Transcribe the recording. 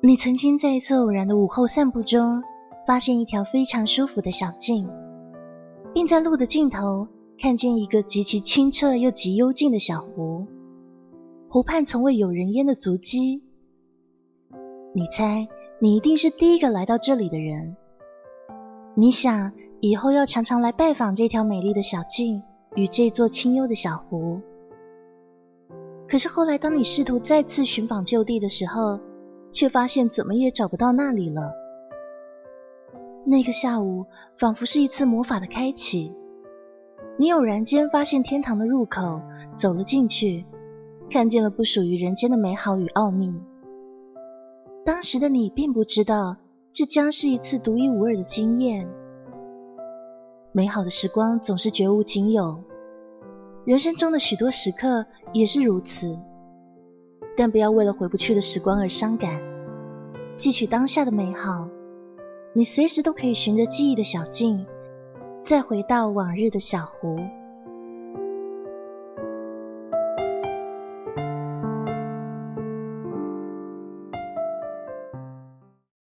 你曾经在一次偶然的午后散步中，发现一条非常舒服的小径，并在路的尽头看见一个极其清澈又极幽静的小湖。湖畔从未有人烟的足迹。你猜，你一定是第一个来到这里的人。你想，以后要常常来拜访这条美丽的小径与这座清幽的小湖。可是后来，当你试图再次寻访旧地的时候，却发现怎么也找不到那里了。那个下午仿佛是一次魔法的开启，你偶然间发现天堂的入口，走了进去，看见了不属于人间的美好与奥秘。当时的你并不知道，这将是一次独一无二的经验。美好的时光总是绝无仅有，人生中的许多时刻也是如此。但不要为了回不去的时光而伤感，汲取当下的美好。你随时都可以循着记忆的小径，再回到往日的小湖。